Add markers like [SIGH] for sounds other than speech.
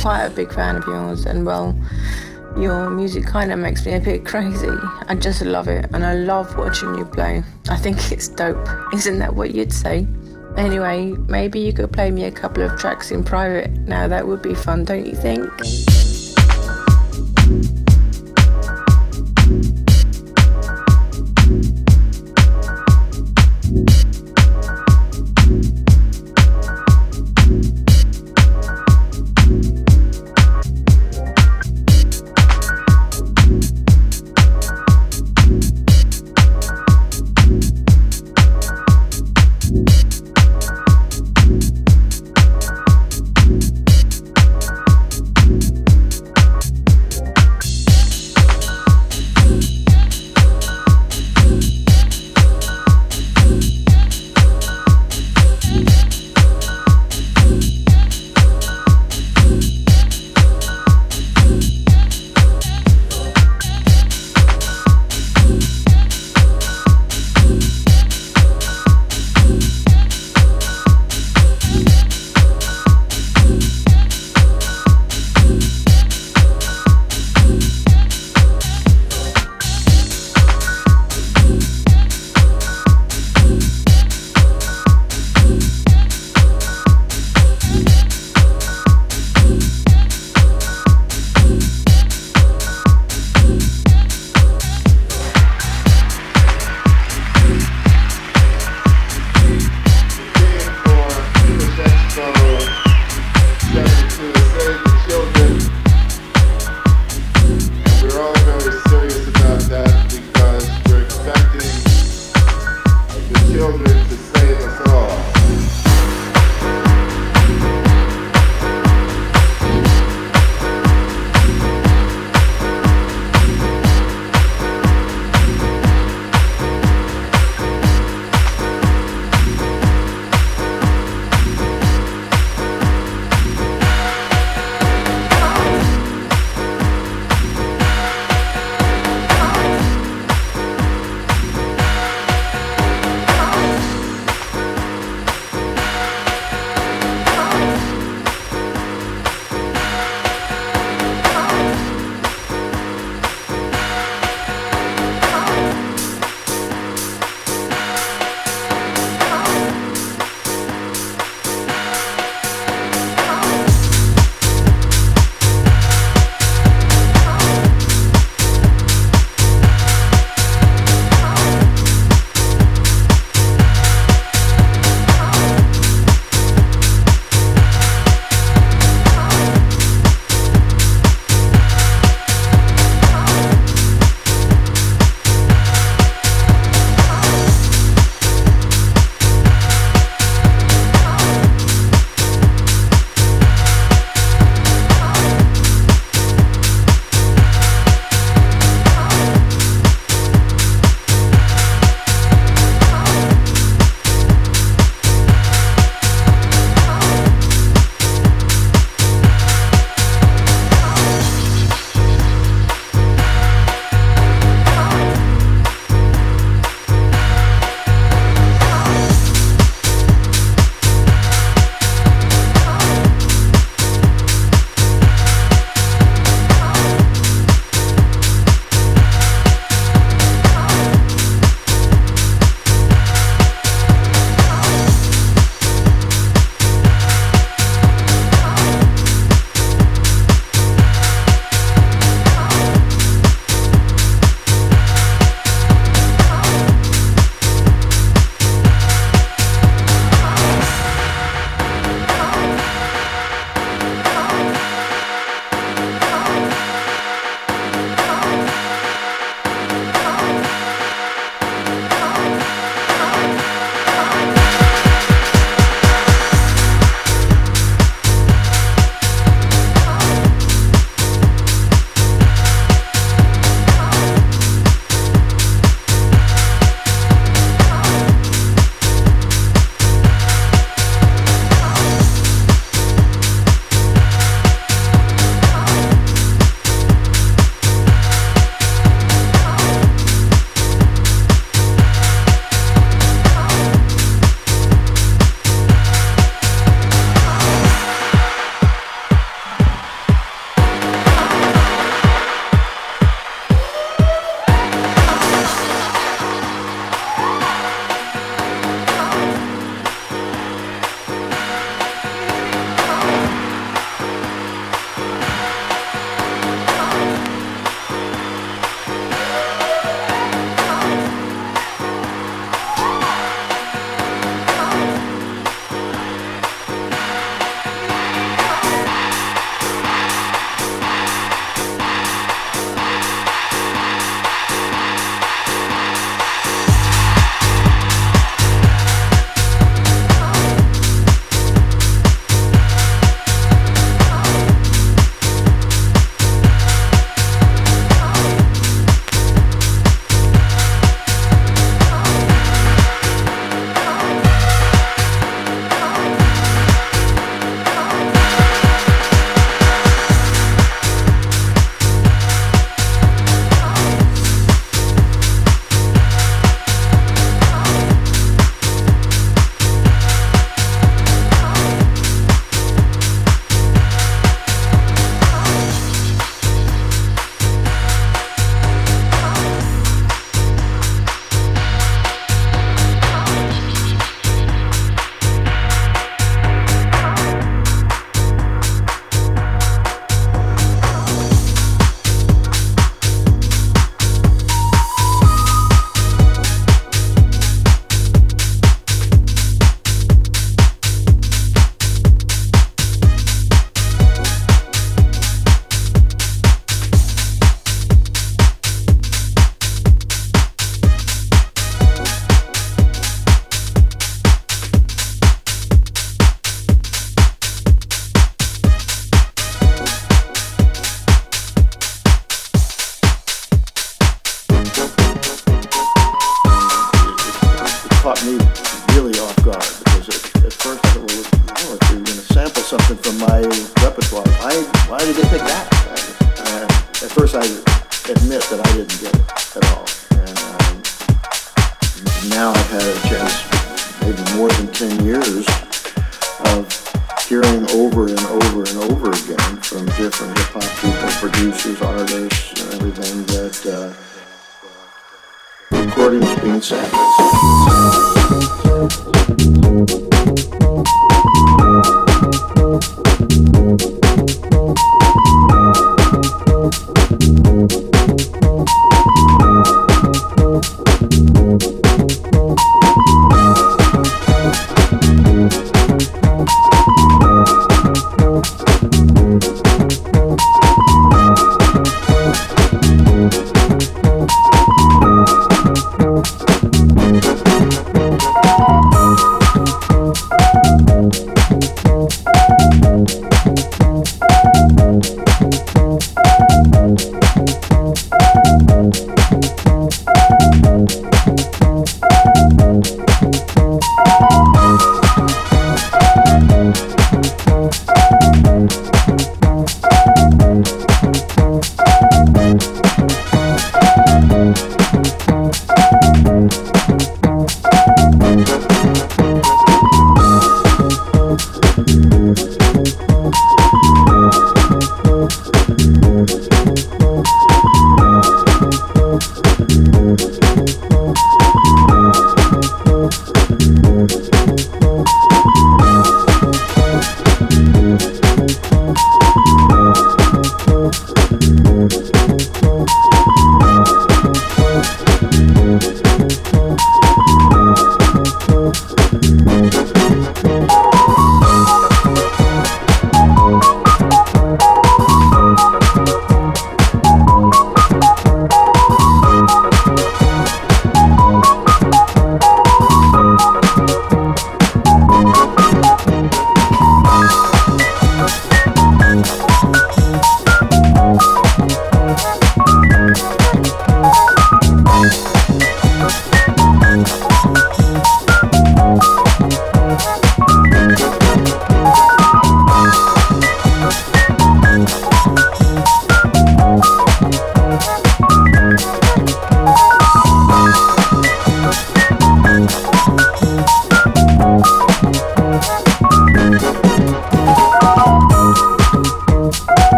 quite a big fan of yours, and well, your music kind of makes me a bit crazy. I just love it, and I love watching you play. I think it's dope. [LAUGHS] Isn't that what you'd say? Anyway, maybe you could play me a couple of tracks in private. Now that would be fun, don't you think?